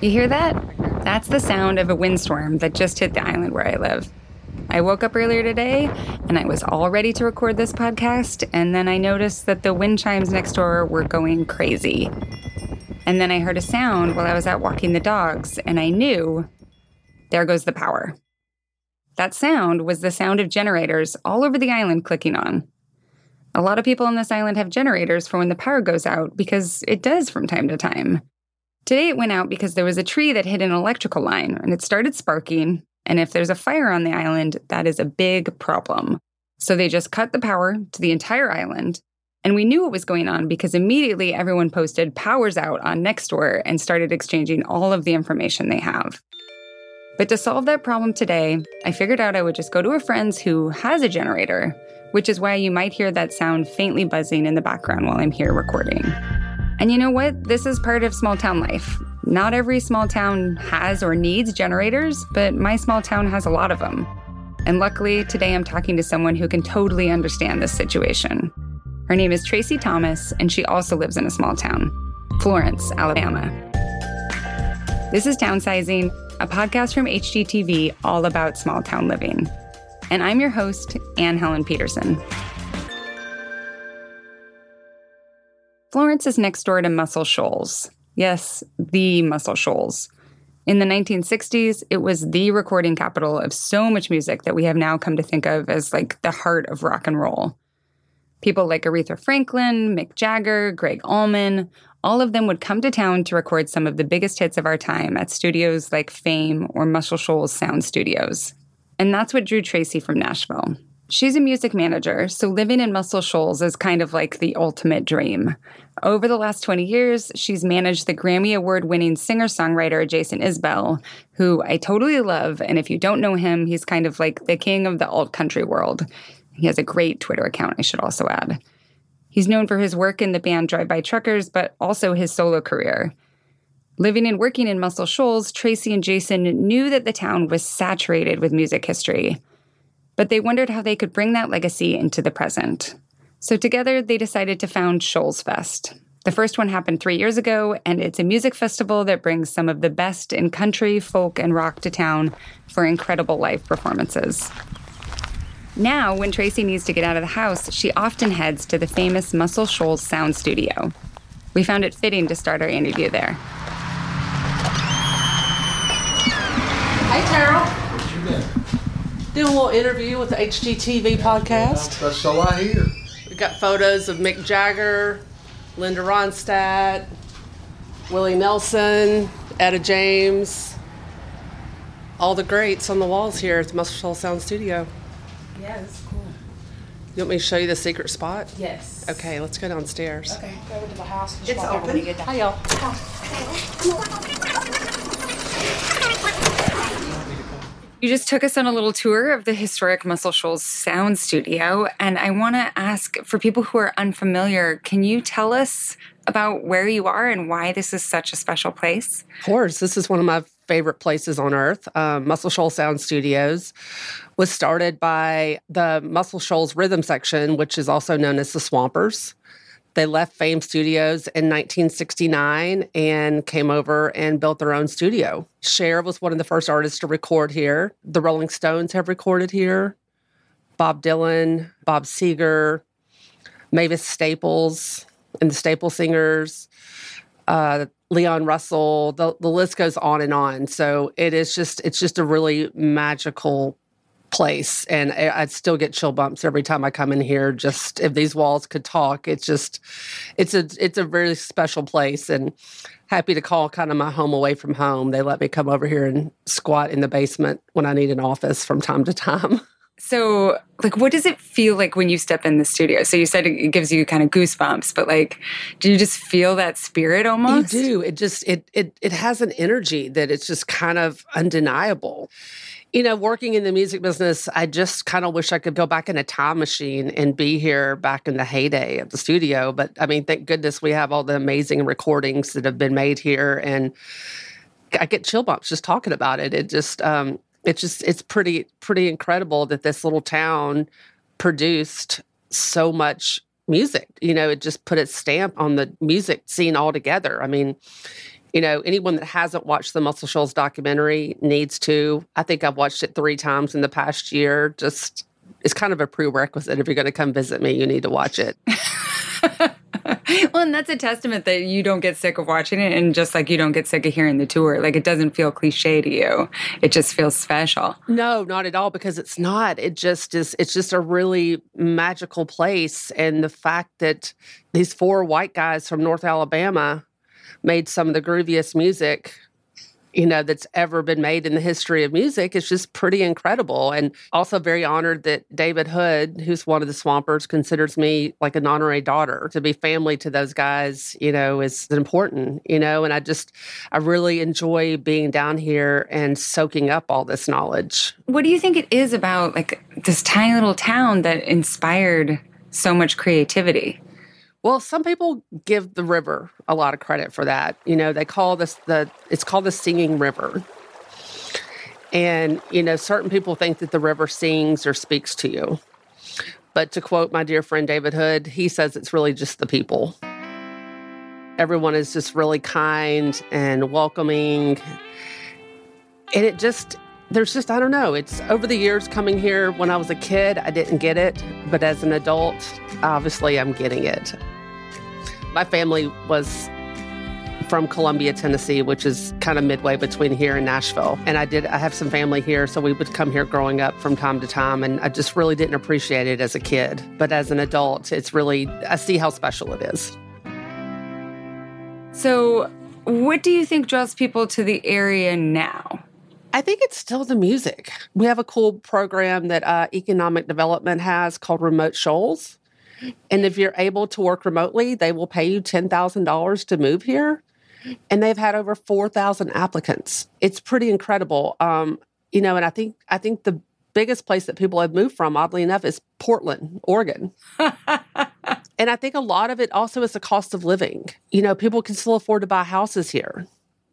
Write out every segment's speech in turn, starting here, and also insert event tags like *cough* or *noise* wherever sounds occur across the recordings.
You hear that? That's the sound of a windstorm that just hit the island where I live. I woke up earlier today and I was all ready to record this podcast, and then I noticed that the wind chimes next door were going crazy. And then I heard a sound while I was out walking the dogs, and I knew there goes the power. That sound was the sound of generators all over the island clicking on. A lot of people on this island have generators for when the power goes out because it does from time to time. Today it went out because there was a tree that hit an electrical line and it started sparking. And if there's a fire on the island, that is a big problem. So they just cut the power to the entire island. And we knew what was going on because immediately everyone posted powers out on Nextdoor and started exchanging all of the information they have. But to solve that problem today, I figured out I would just go to a friend's who has a generator, which is why you might hear that sound faintly buzzing in the background while I'm here recording. And you know what? This is part of small town life. Not every small town has or needs generators, but my small town has a lot of them. And luckily, today I'm talking to someone who can totally understand this situation. Her name is Traci Thomas, and she also lives in a small town, Florence, Alabama. This is Townsizing, a podcast from HGTV all about small town living. And I'm your host, Anne Helen Petersen. Florence is next door to Muscle Shoals. Yes, the Muscle Shoals. In the 1960s, it was the recording capital of so much music that we have now come to think of as like the heart of rock and roll. People like Aretha Franklin, Mick Jagger, Gregg Allman, all of them would come to town to record some of the biggest hits of our time at studios like Fame or Muscle Shoals Sound Studios. And that's what drew Traci from Nashville. She's a music manager, so living in Muscle Shoals is kind of like the ultimate dream. Over the last 20 years, she's managed the Grammy Award winning singer songwriter Jason Isbell, who I totally love. And if you don't know him, he's kind of like the king of the alt country world. He has a great Twitter account, I should also add. He's known for his work in the band Drive By Truckers, but also his solo career. Living and working in Muscle Shoals, Traci and Jason knew that the town was saturated with music history but they wondered how they could bring that legacy into the present. So together, they decided to found Shoals Fest. The first one happened three years ago, and it's a music festival that brings some of the best in country, folk, and rock to town for incredible live performances. Now, when Traci needs to get out of the house, she often heads to the famous Muscle Shoals Sound Studio. We found it fitting to start our interview there. Hi, Terrell doing a little interview with the HGTV podcast. That's so I hear. We got photos of Mick Jagger, Linda Ronstadt, Willie Nelson, Etta James, all the greats on the walls here at the Muscle Shoals Sound Studio. Yeah, that's cool. You want me to show you the secret spot? Yes. Okay, let's go downstairs. Okay, go into the house. It's just walk over when open. you get down. Hi, y'all. You just took us on a little tour of the historic Muscle Shoals Sound Studio. And I want to ask for people who are unfamiliar, can you tell us about where you are and why this is such a special place? Of course, this is one of my favorite places on earth. Um, Muscle Shoals Sound Studios was started by the Muscle Shoals Rhythm Section, which is also known as the Swampers. They left Fame Studios in 1969 and came over and built their own studio. Cher was one of the first artists to record here. The Rolling Stones have recorded here. Bob Dylan, Bob Seger, Mavis Staples, and the Staple Singers, uh, Leon Russell. The, the list goes on and on. So it is just it's just a really magical place and I, I still get chill bumps every time I come in here just if these walls could talk it's just it's a it's a very special place and happy to call kind of my home away from home they let me come over here and squat in the basement when I need an office from time to time *laughs* So, like, what does it feel like when you step in the studio? So, you said it it gives you kind of goosebumps, but like, do you just feel that spirit almost? You do. It just it it it has an energy that it's just kind of undeniable. You know, working in the music business, I just kind of wish I could go back in a time machine and be here back in the heyday of the studio. But I mean, thank goodness we have all the amazing recordings that have been made here, and I get chill bumps just talking about it. It just um, it's just it's pretty pretty incredible that this little town produced so much music. You know, it just put its stamp on the music scene altogether. I mean, you know, anyone that hasn't watched the Muscle Shoals documentary needs to. I think I've watched it three times in the past year. Just it's kind of a prerequisite. If you're going to come visit me, you need to watch it. *laughs* well, and that's a testament that you don't get sick of watching it, and just like you don't get sick of hearing the tour. Like, it doesn't feel cliche to you, it just feels special. No, not at all, because it's not. It just is, it's just a really magical place. And the fact that these four white guys from North Alabama made some of the grooviest music, you know, that's ever been made in the history of music it's just pretty incredible. And also very honored that David Hood, who's one of the Swampers, considers me like an honorary daughter. To be family to those guys, you know, is important, you know, and I just, I really enjoy being down here and soaking up all this knowledge. What do you think it is about like this tiny little town that inspired so much creativity? Well, some people give the river a lot of credit for that. You know, they call this the it's called the singing river. And, you know, certain people think that the river sings or speaks to you. But to quote my dear friend David Hood, he says it's really just the people. Everyone is just really kind and welcoming. And it just there's just I don't know. It's over the years coming here when I was a kid, I didn't get it, but as an adult, obviously I'm getting it. My family was from Columbia, Tennessee, which is kind of midway between here and Nashville. And I did I have some family here, so we would come here growing up from time to time and I just really didn't appreciate it as a kid. But as an adult, it's really I see how special it is. So, what do you think draws people to the area now? I think it's still the music. We have a cool program that uh, Economic Development has called Remote Shoals. And if you're able to work remotely, they will pay you $10,000 to move here. And they've had over 4,000 applicants. It's pretty incredible. Um, you know, and I think I think the biggest place that people have moved from, oddly enough, is Portland, Oregon. *laughs* and I think a lot of it also is the cost of living. You know, people can still afford to buy houses here.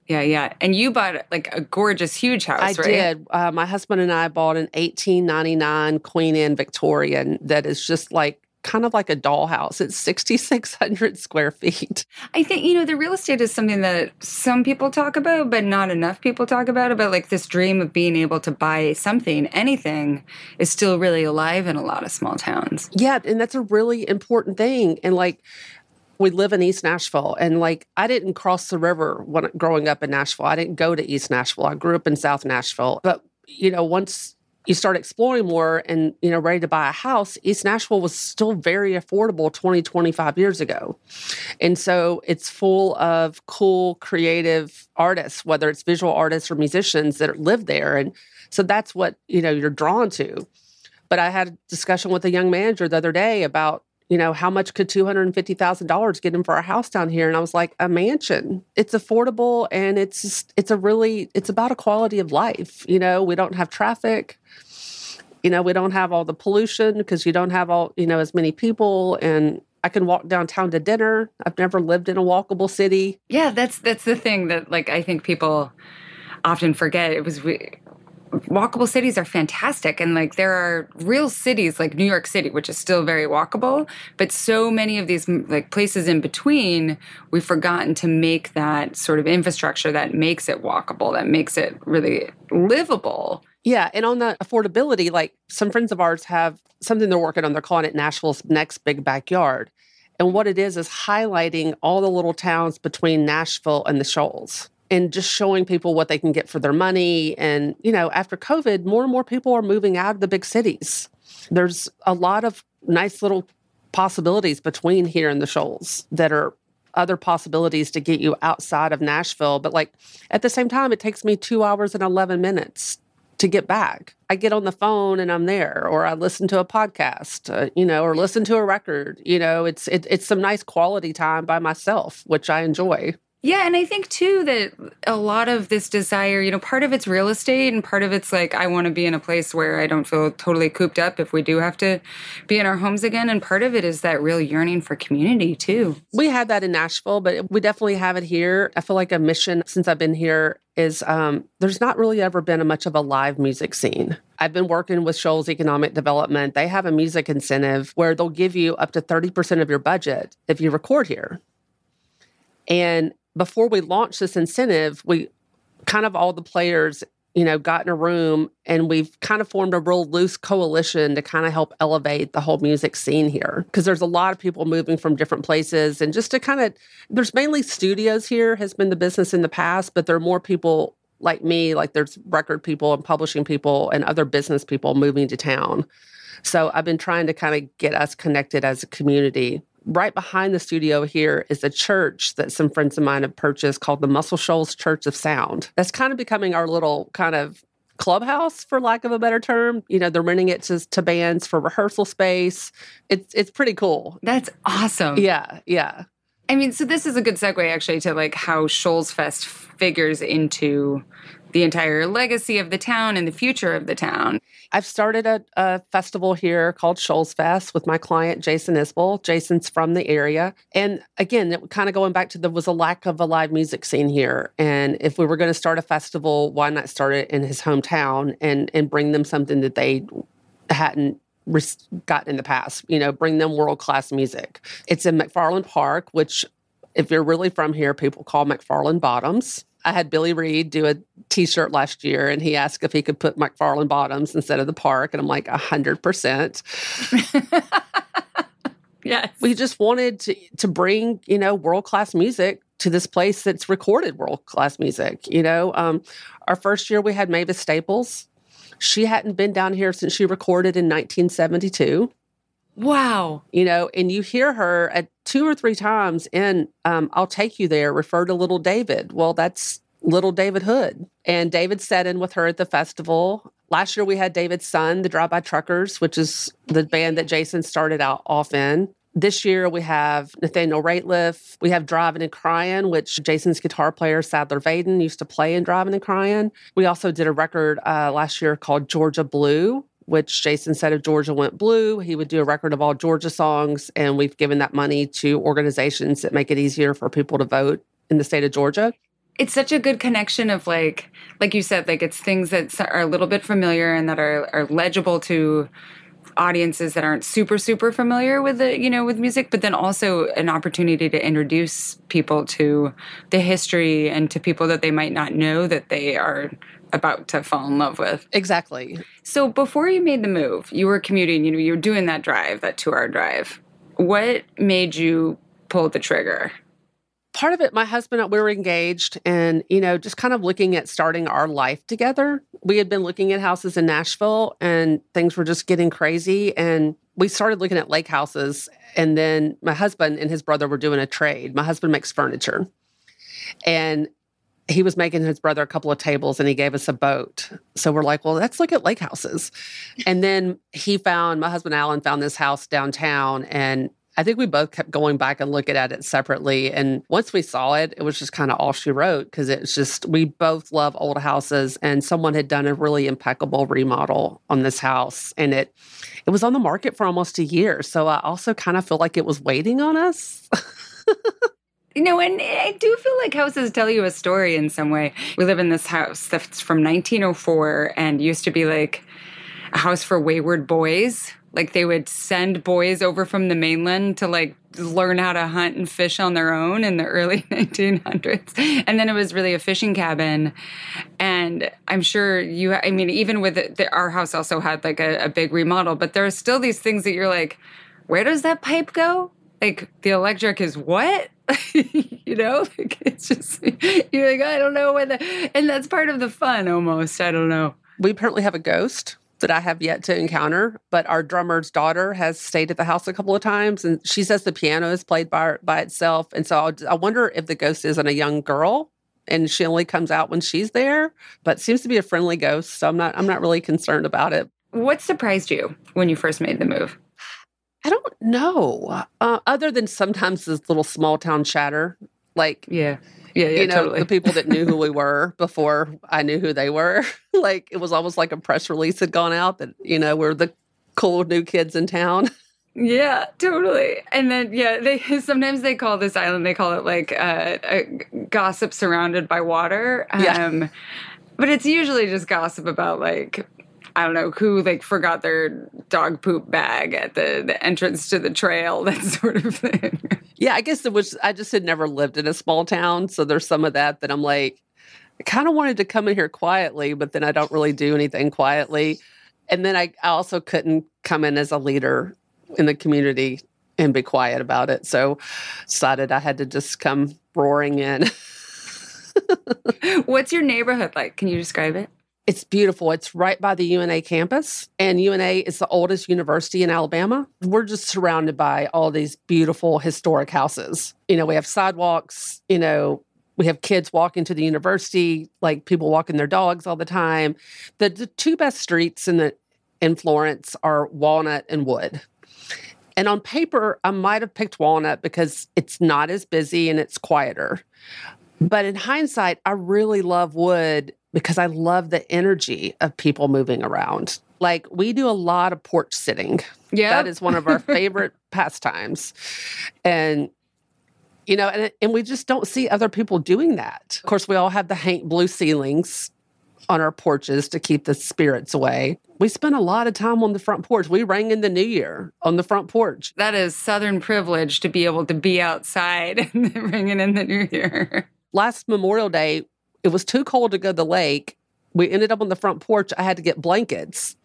Yeah, yeah. And you bought like a gorgeous, huge house, I right? did. Uh, my husband and I bought an 1899 Queen Anne Victorian that is just like kind of like a dollhouse. It's 6,600 square feet. I think, you know, the real estate is something that some people talk about, but not enough people talk about. About like this dream of being able to buy something, anything, is still really alive in a lot of small towns. Yeah, and that's a really important thing. And like, we live in East Nashville, and like I didn't cross the river when growing up in Nashville. I didn't go to East Nashville. I grew up in South Nashville. But you know, once you start exploring more and you know ready to buy a house east nashville was still very affordable 20 25 years ago and so it's full of cool creative artists whether it's visual artists or musicians that live there and so that's what you know you're drawn to But I had a discussion with a young manager the other day about, you know, how much could $250,000 get him for a house down here? And I was like, a mansion. It's affordable and it's just, it's a really, it's about a quality of life. You know, we don't have traffic. You know, we don't have all the pollution because you don't have all, you know, as many people. And I can walk downtown to dinner. I've never lived in a walkable city. Yeah, that's that's the thing that like I think people often forget. It was we, walkable cities are fantastic and like there are real cities like New York City which is still very walkable but so many of these like places in between we've forgotten to make that sort of infrastructure that makes it walkable that makes it really livable yeah. And on the affordability, like some friends of ours have something they're working on. They're calling it Nashville's next big backyard. And what it is is highlighting all the little towns between Nashville and the Shoals and just showing people what they can get for their money. And, you know, after COVID, more and more people are moving out of the big cities. There's a lot of nice little possibilities between here and the Shoals that are other possibilities to get you outside of Nashville. But like at the same time, it takes me two hours and 11 minutes to get back. I get on the phone and I'm there, or I listen to a podcast, uh, you know, or listen to a record. You know, it's it, it's some nice quality time by myself, which I enjoy. Yeah, and I think too that a lot of this desire, you know, part of it's real estate and part of it's like I want to be in a place where I don't feel totally cooped up if we do have to be in our homes again and part of it is that real yearning for community too. We had that in Nashville, but we definitely have it here. I feel like a mission since I've been here is um, there's not really ever been a much of a live music scene. I've been working with Shoals Economic Development. They have a music incentive where they'll give you up to 30% of your budget if you record here. And before we launched this incentive, we kind of all the players, you know, got in a room and we've kind of formed a real loose coalition to kind of help elevate the whole music scene here. Because there's a lot of people moving from different places and just to kind of, there's mainly studios here, has been the business in the past, but there are more people like me, like there's record people and publishing people and other business people moving to town. So I've been trying to kind of get us connected as a community right behind the studio here is a church that some friends of mine have purchased called the Muscle Shoals Church of Sound. That's kind of becoming our little kind of clubhouse for lack of a better term. You know they're renting it to, to bands for rehearsal space. It's it's pretty cool. That's awesome. Yeah yeah. I mean so this is a good segue actually to like how shoals fest figures into the entire legacy of the town and the future of the town. I've started a, a festival here called Shoals Fest with my client Jason Isbell. Jason's from the area, and again, it, kind of going back to there was a lack of a live music scene here, and if we were going to start a festival, why not start it in his hometown and and bring them something that they hadn't gotten in the past. You know, bring them world class music. It's in McFarland Park, which if you're really from here, people call McFarland Bottoms. I had Billy Reid do a T-shirt last year, and he asked if he could put McFarland Bottoms instead of the park, and I'm like, hundred percent. *laughs* Yes, we just wanted to to bring you know world class music to this place that's recorded world class music. You know, um, our first year we had Mavis Staples. She hadn't been down here since she recorded in 1972. Wow. You know, and you hear her at two or three times in um, I'll Take You There refer to Little David. Well, that's Little David Hood. And David sat in with her at the festival. Last year we had David's son, the Drive By Truckers, which is the band that Jason started out off in. This year we have Nathaniel Rateliff. We have Driving and Crying, which Jason's guitar player Sadler Vaden used to play in Driving and Crying. We also did a record uh, last year called Georgia Blue, which Jason said if Georgia went blue, he would do a record of all Georgia songs. And we've given that money to organizations that make it easier for people to vote in the state of Georgia. It's such a good connection of like, like you said, like it's things that are a little bit familiar and that are, are legible to audiences that aren't super super familiar with the you know with music but then also an opportunity to introduce people to the history and to people that they might not know that they are about to fall in love with. Exactly. So before you made the move, you were commuting, you know, you were doing that drive, that two hour drive. What made you pull the trigger? Part of it, my husband, and we were engaged and, you know, just kind of looking at starting our life together. We had been looking at houses in Nashville and things were just getting crazy. And we started looking at lake houses. And then my husband and his brother were doing a trade. My husband makes furniture. And he was making his brother a couple of tables and he gave us a boat. So we're like, well, let's look at lake houses. And then he found, my husband Alan found this house downtown and I think we both kept going back and looking at it separately. And once we saw it, it was just kind of all she wrote because it's just, we both love old houses and someone had done a really impeccable remodel on this house. And it, it was on the market for almost a year. So I also kind of feel like it was waiting on us. *laughs* You know, and I do feel like houses tell you a story in some way. We live in this house that's from 1904 and used to be like a house for wayward boys. Like they would send boys over from the mainland to like learn how to hunt and fish on their own in the early *laughs* 1900s. And then it was really a fishing cabin. And I'm sure you, I mean, even with the, our house also had like a, a big remodel, but there are still these things that you're like, where does that pipe go? Like the electric is what? *laughs* you know, *laughs* like it's just you're like I don't know when, the, and that's part of the fun almost. I don't know. We apparently have a ghost that I have yet to encounter, but our drummer's daughter has stayed at the house a couple of times, and she says the piano is played by by itself. And so I'll, I wonder if the ghost isn't a young girl and she only comes out when she's there, but seems to be a friendly ghost. So I'm not I'm not really concerned about it. What surprised you when you first made the move? I don't know. Uh, other than sometimes this little small town chatter, like yeah, yeah, yeah you know, totally. the people that knew who we were before I knew who they were. *laughs* like it was almost like a press release had gone out that you know we're the cool new kids in town. *laughs* Yeah, totally. And then yeah, they *laughs* sometimes they call this island they call it like uh, gossip surrounded by water. Um, yeah. But it's usually just gossip about like I don't know who like forgot their dog poop bag at the, the entrance to the trail, *laughs* that sort of thing. Yeah, I guess it was. I just had never lived in a small town, so there's some of that that I'm like, I kind of wanted to come in here quietly, but then I don't really do anything quietly. And then I, I also couldn't come in as a leader in the community and be quiet about it. So decided I had to just come roaring in. *laughs* What's your neighborhood like? Can you describe it? It's beautiful. It's right by the UNA campus, and UNA is the oldest university in Alabama. We're just surrounded by all these beautiful historic houses. You know, we have sidewalks, you know, we have kids walking to the university, like people walking their dogs all the time. The, the two best streets in the in Florence are Walnut and Wood. And on paper, I might have picked Walnut because it's not as busy and it's quieter. But in hindsight, I really love Wood because I love the energy of people moving around. Like we do a lot of porch sitting. Yeah. That is one of our *laughs* favorite pastimes. And you know, and, and we just don't see other people doing that. Of course, we all have the hang blue ceilings on our porches to keep the spirits away. We spend a lot of time on the front porch. We rang in the new year on the front porch. That is Southern privilege to be able to be outside *laughs* and ringing in the new year. Last Memorial Day, it was too cold to go to the lake. We ended up on the front porch. I had to get blankets,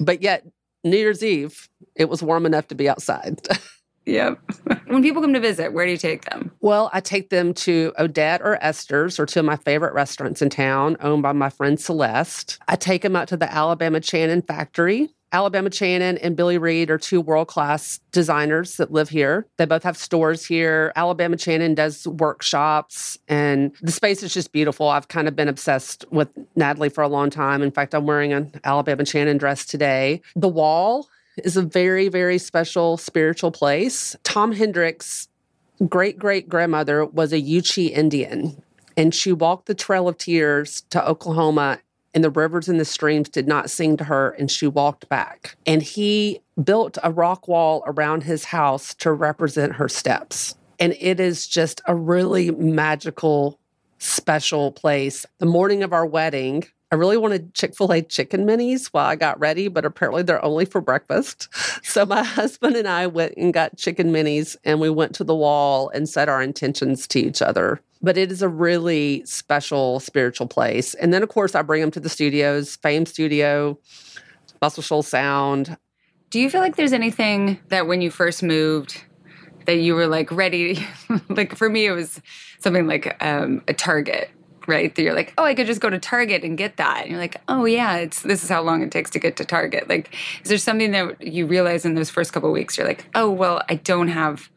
but yet New Year's Eve, it was warm enough to be outside. *laughs* Yep. *laughs* when people come to visit, where do you take them? Well, I take them to Odette or Esther's or two of my favorite restaurants in town owned by my friend Celeste. I take them out to the Alabama Chanin factory. Alabama Chanin and Billy Reid are two world class designers that live here. They both have stores here. Alabama Chanin does workshops, and the space is just beautiful. I've kind of been obsessed with Natalie for a long time. In fact, I'm wearing an Alabama Chanin dress today. The wall is a very, very special spiritual place. Tom Hendrix' great great grandmother was a Yuchi Indian, and she walked the Trail of Tears to Oklahoma and the rivers and the streams did not sing to her, and she walked back. And he built a rock wall around his house to represent her steps. And it is just a really magical, special place. The morning of our wedding, I really wanted Chick fil A chicken minis while I got ready, but apparently they're only for breakfast. *laughs* So my husband and I went and got chicken minis and we went to the wall and set our intentions to each other. But it is a really special spiritual place. And then, of course, I bring them to the studios, Fame Studio, Muscle Shoals Sound. Do you feel like there's anything that when you first moved, that you were like ready? *laughs* like for me, it was something like um, a Target right? That you're like, oh, I could just go to Target and get that. And you're like, oh yeah, it's this is how long it takes to get to Target. Like, is there something that you realize in those first couple weeks? You're like, oh well, I don't have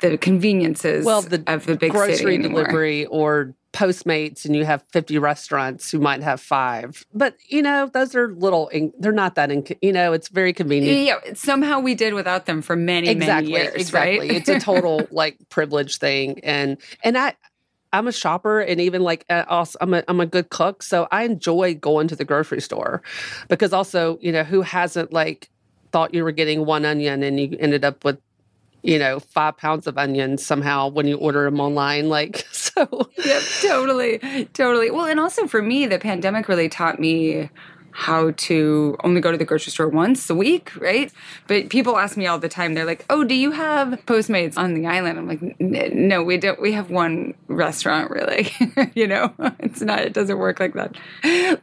the conveniences well, the of the big grocery delivery or Postmates and you have 50 restaurants who might have five. But, you know, those are little, they're not that, in, you know, it's very convenient. Yeah, somehow we did without them for many, exactly, many years, exactly. right? it's a total *laughs* like privilege thing. And, and I, I'm a shopper and even like uh, also I'm a, I'm a good cook. So I enjoy going to the grocery store because also, you know, who hasn't like thought you were getting one onion and you ended up with you know, five pounds of onions somehow when you order them online. Like, *laughs* so. Yep, totally. Totally. Well, and also for me, the pandemic really taught me how to only go to the grocery store once a week, right? But people ask me all the time, they're like, oh, do you have Postmates on the island? I'm like, no, we don't. We have one restaurant, really. *laughs* you know, *laughs* it's not, it doesn't work like that.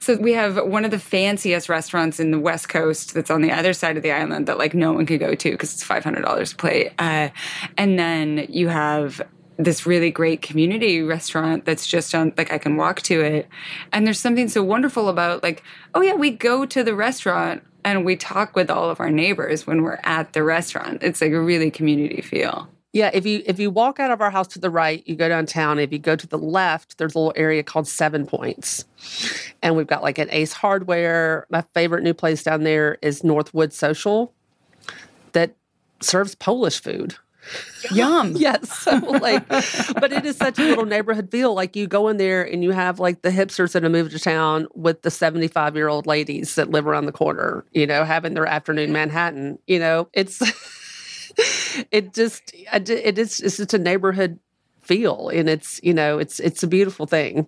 So we have one of the fanciest restaurants in the West Coast that's on the other side of the island that like no one could go to because it's $500 a plate. Uh, and then you have this really great community restaurant that's just on like I can walk to it. And there's something so wonderful about like, oh yeah, we go to the restaurant and we talk with all of our neighbors when we're at the restaurant. It's like a really community feel. Yeah, if you if you walk out of our house to the right, you go downtown. If you go to the left, there's a little area called Seven Points. And we've got like an Ace Hardware. My favorite new place down there is Northwood Social that serves Polish food. *laughs* Yum. yes. So like, but it is such a little neighborhood feel. Like you go in there and you have like the hipsters that have moved to town with the 75 year old ladies that live around the corner, you know, having their afternoon Manhattan. You know, it's, *laughs* it just, it is, it's just a neighborhood feel. And it's, you know, it's, it's a beautiful thing.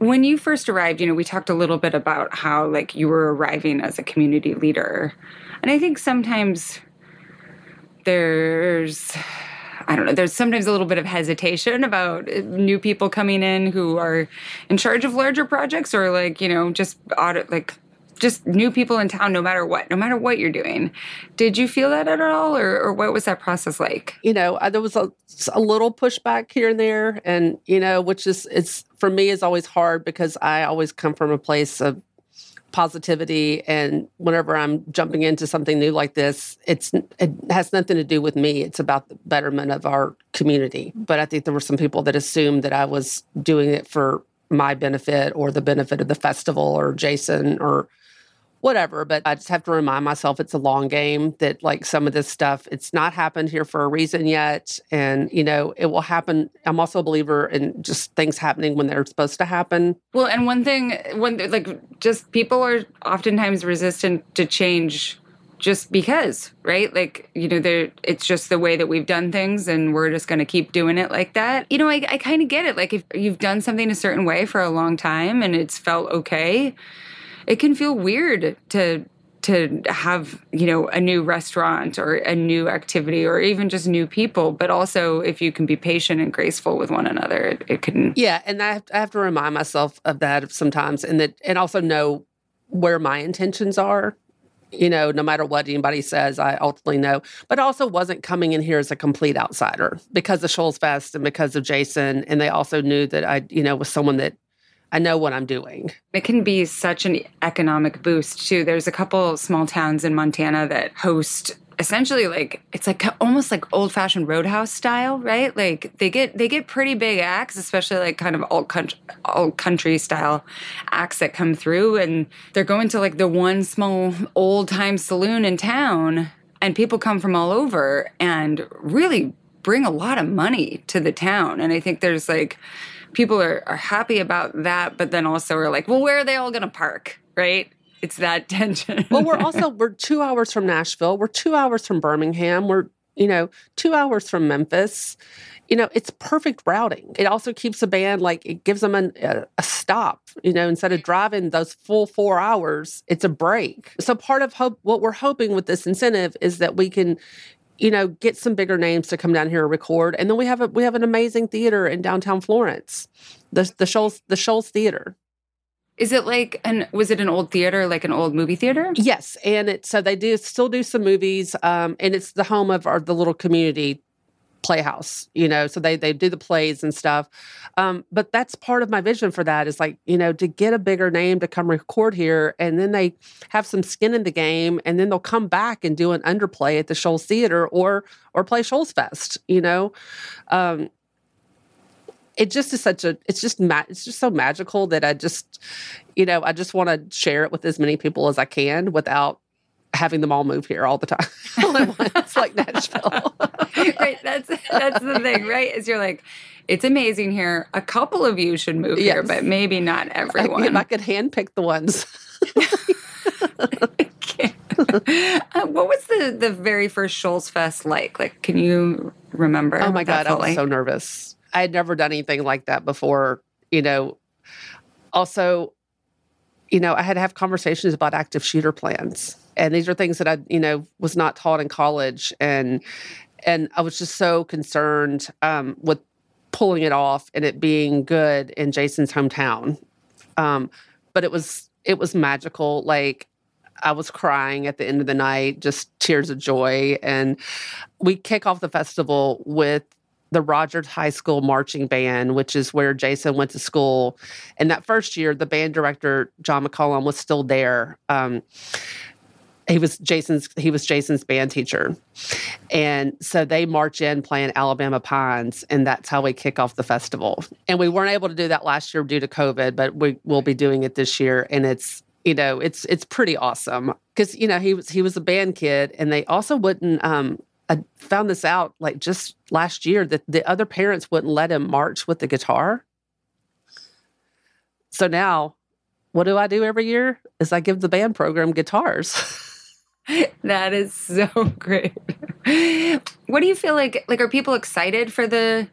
when you first arrived, you know, we talked a little bit about how like you were arriving as a community leader. And I think sometimes there's I don't know, there's sometimes a little bit of hesitation about new people coming in who are in charge of larger projects or like, you know, just audit like just new people in town no matter what no matter what you're doing. Did you feel that at all or, or what was that process like? You know uh, there was a, a little pushback here and there and you know which is it's for me is always hard because i always come from a place of positivity and whenever i'm jumping into something new like this it's it has nothing to do with me. It's about the betterment of our community. But i think there were some people that assumed that i was doing it for my benefit or the benefit of the festival or jason or whatever. But I just have to remind myself it's a long game that like some of this stuff, it's not happened here for a reason yet. And, you know, it will happen. I'm also a believer in just things happening when they're supposed to happen. Well, and one thing, when like just people are oftentimes resistant to change just because, right? Like, you know, there it's just the way that we've done things and we're just to keep doing it like that. You know, I, I kind of get it. Like, if you've done something a certain way for a long time and it's felt okay, it can feel weird to to have you know a new restaurant or a new activity or even just new people but also if you can be patient and graceful with one another it, it can yeah and I have, I have to remind myself of that sometimes and that and also know where my intentions are you know, no matter what anybody says, I ultimately know. But also wasn't coming in here as a complete outsider because of Shoals Fest and because of Jason. And they also knew that I, you know, was someone that I know what I'm doing. It can be such an economic boost too. There's a couple small towns in Montana that host essentially like it's like almost like old fashioned roadhouse style, right? Like they get they get pretty big acts, especially like kind of old country old country style acts that come through, and they're going to like the one small old time saloon in town, and people come from all over and really bring a lot of money to the town. And I think there's like people are, are happy about that, but then also are like, well, where are they all going to park, right? it's that *laughs* tension. well, we're also we're two hours from Nashville. We're two hours from Birmingham. We're you know two hours from Memphis. You know, it's perfect routing. It also keeps a band like it gives them an, a, a stop. You know, instead of driving those full four hours, it's a break. So part of hope, what we're hoping with this incentive is that we can you know, get some bigger names to come down here and record. And then we have a we have an amazing theater in downtown Florence, the the Shoals the Shoals Theater. Is it like an was it an old theater, like an old movie theater? Yes, and it so they do still do some movies, um, and it's the home of our the little community playhouse you know so they they do the plays and stuff. Um, but that's part of my vision for that is like you know to get a bigger name to come record here and then they have some skin in the game and then they'll come back and do an underplay at the shoals theater or or play shoals fest you know? Um, it just is such a it's just ma- it's just so magical that I just you know I just want to share it with as many people as I can without having them all move here all the time *laughs* all at once like Nashville. *laughs* right, that's that's the thing, right? Is you're like it's amazing here. A couple of you should move yes. here, but maybe not everyone. I, if I could handpick the ones. *laughs* uh, what was the the very first Shoals Fest like? Like, can you remember? Oh my god, I was like? so nervous. I had never done anything like that before. You know, also, you know, I had to have conversations about active shooter plans. And these are things that I, you know, was not taught in college. And and I was just so concerned um, with pulling it off and it being good in Jason's hometown. Um, but it was it was magical. Like I was crying at the end of the night, just tears of joy. And we kick off the festival with the Rogers High School marching band, which is where Jason went to school. And that first year, the band director John McCollum was still there. Um, he was Jason's he was Jason's band teacher. And so they march in playing Alabama Pines and that's how we kick off the festival. And we weren't able to do that last year due to COVID, but we will be doing it this year and it's you know, it's it's pretty awesome cuz you know, he was he was a band kid and they also wouldn't um I found this out like just last year that the other parents wouldn't let him march with the guitar. So now, what do I do every year? Is I give the band program guitars. *laughs* *laughs* that is so *laughs* great. what do you feel like? Like, are people excited for the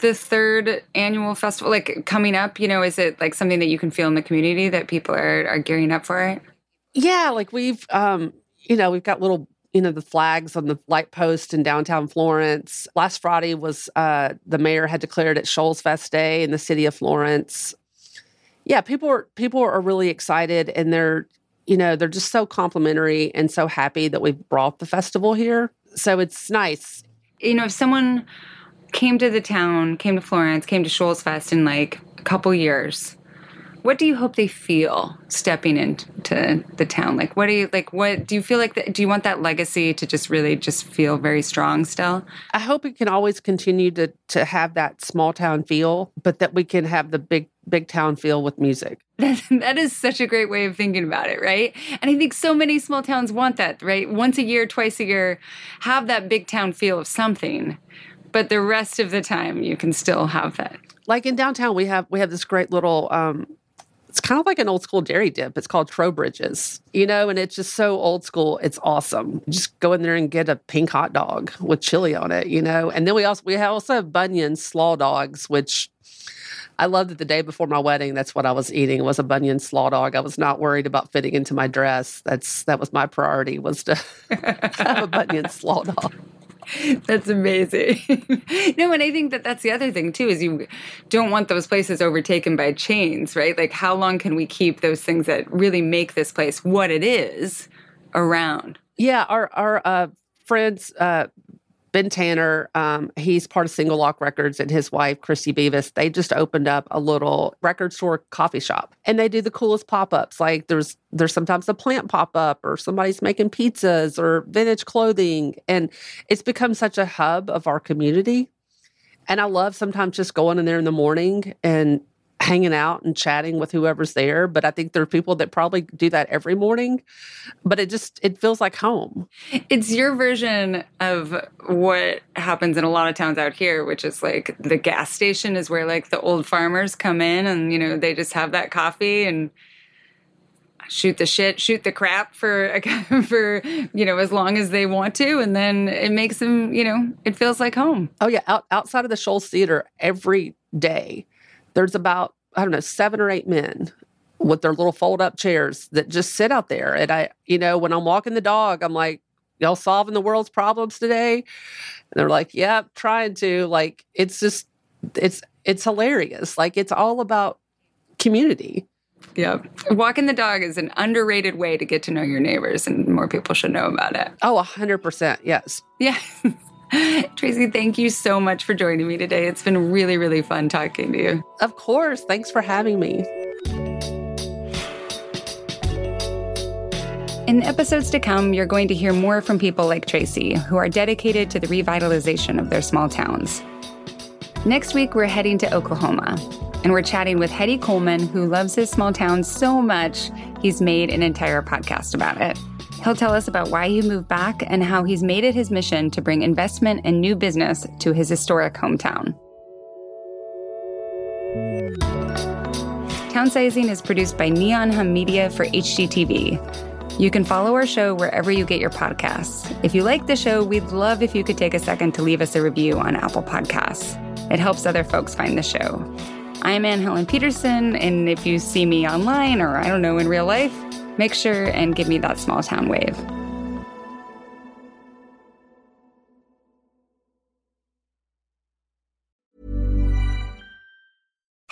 the third annual festival? Like coming up, you know, is it like something that you can feel in the community that people are are gearing up for it? Yeah, like we've um, you know, we've got little you know the flags on the light post in downtown Florence. Last Friday was uh, the mayor had declared it Shoals Fest Day in the city of Florence. Yeah, people are people are really excited, and they're you know they're just so complimentary and so happy that we brought the festival here. So it's nice. You know, if someone came to the town, came to Florence, came to Shoals Fest in like a couple years, what do you hope they feel stepping into the town? Like, what do you like? What do you feel like? The, do you want that legacy to just really just feel very strong still? I hope it can always continue to to have that small town feel, but that we can have the big big town feel with music. *laughs* That, that is such a great way of thinking about it, right? And I think so many small towns want that, right? Once a year, twice a year, have that big town feel of something, but the rest of the time you can still have that. Like in downtown, we have we have this great little um, it's kind of like an old school dairy dip. It's called Trowbridge's, you know, and it's just so old school. It's awesome. Just go in there and get a pink hot dog with chili on it, you know. And then we also we also have Bunyan slaw dogs, which I loved it the day before my wedding. That's what I was eating was a Bunyan slaw dog. I was not worried about fitting into my dress. That's that was my priority was to *laughs* have a Bunyan slaw dog. That's amazing. *laughs* no, and I think that that's the other thing too is you don't want those places overtaken by chains, right? Like how long can we keep those things that really make this place what it is around? Yeah, our our uh, friends uh, Ben Tanner, um, he's part of Single Lock Records, and his wife, Christy Beavis, they just opened up a little record store coffee shop. And they do the coolest pop-ups. Like there's there's sometimes a plant pop-up or somebody's making pizzas or vintage clothing. And it's become such a hub of our community. And I love sometimes just going in there in the morning and hanging out and chatting with whoever's there but i think there are people that probably do that every morning but it just it feels like home it's your version of what happens in a lot of towns out here which is like the gas station is where like the old farmers come in and you know they just have that coffee and shoot the shit, shoot the crap for *laughs* for you know as long as they want to, and then it makes them you know it feels like home. Oh yeah, Out, outside of the Shoals Theater every day, there's about, I don't know, seven or eight men with their little fold up chairs that just sit out there. And I, you know, when I'm walking the dog, I'm like, y'all solving the world's problems today? And they're like, yep, yeah, trying to. Like, it's just, it's, it's hilarious. Like, it's all about community. Yeah. Walking the dog is an underrated way to get to know your neighbors, and more people should know about it. Oh, 100%. Yes. Yeah. *laughs* *laughs* Traci, thank you so much for joining me today. It's been really, really fun talking to you. Of course. Thanks for having me. In episodes to come, you're going to hear more from people like Traci, who are dedicated to the revitalization of their small towns. Next week, we're heading to Oklahoma, and we're chatting with Hetty Coleman, who loves his small town so much, he's made an entire podcast about it. He'll tell us about why he moved back and how he's made it his mission to bring investment and new business to his historic hometown. Townsizing is produced by Neon Hum Media for HGTV. You can follow our show wherever you get your podcasts. If you like the show, we'd love if you could take a second to leave us a review on Apple Podcasts. It helps other folks find the show. I'm Anne Helen Petersen, and if you see me online or I don't know in real life, make sure and give me that small town wave.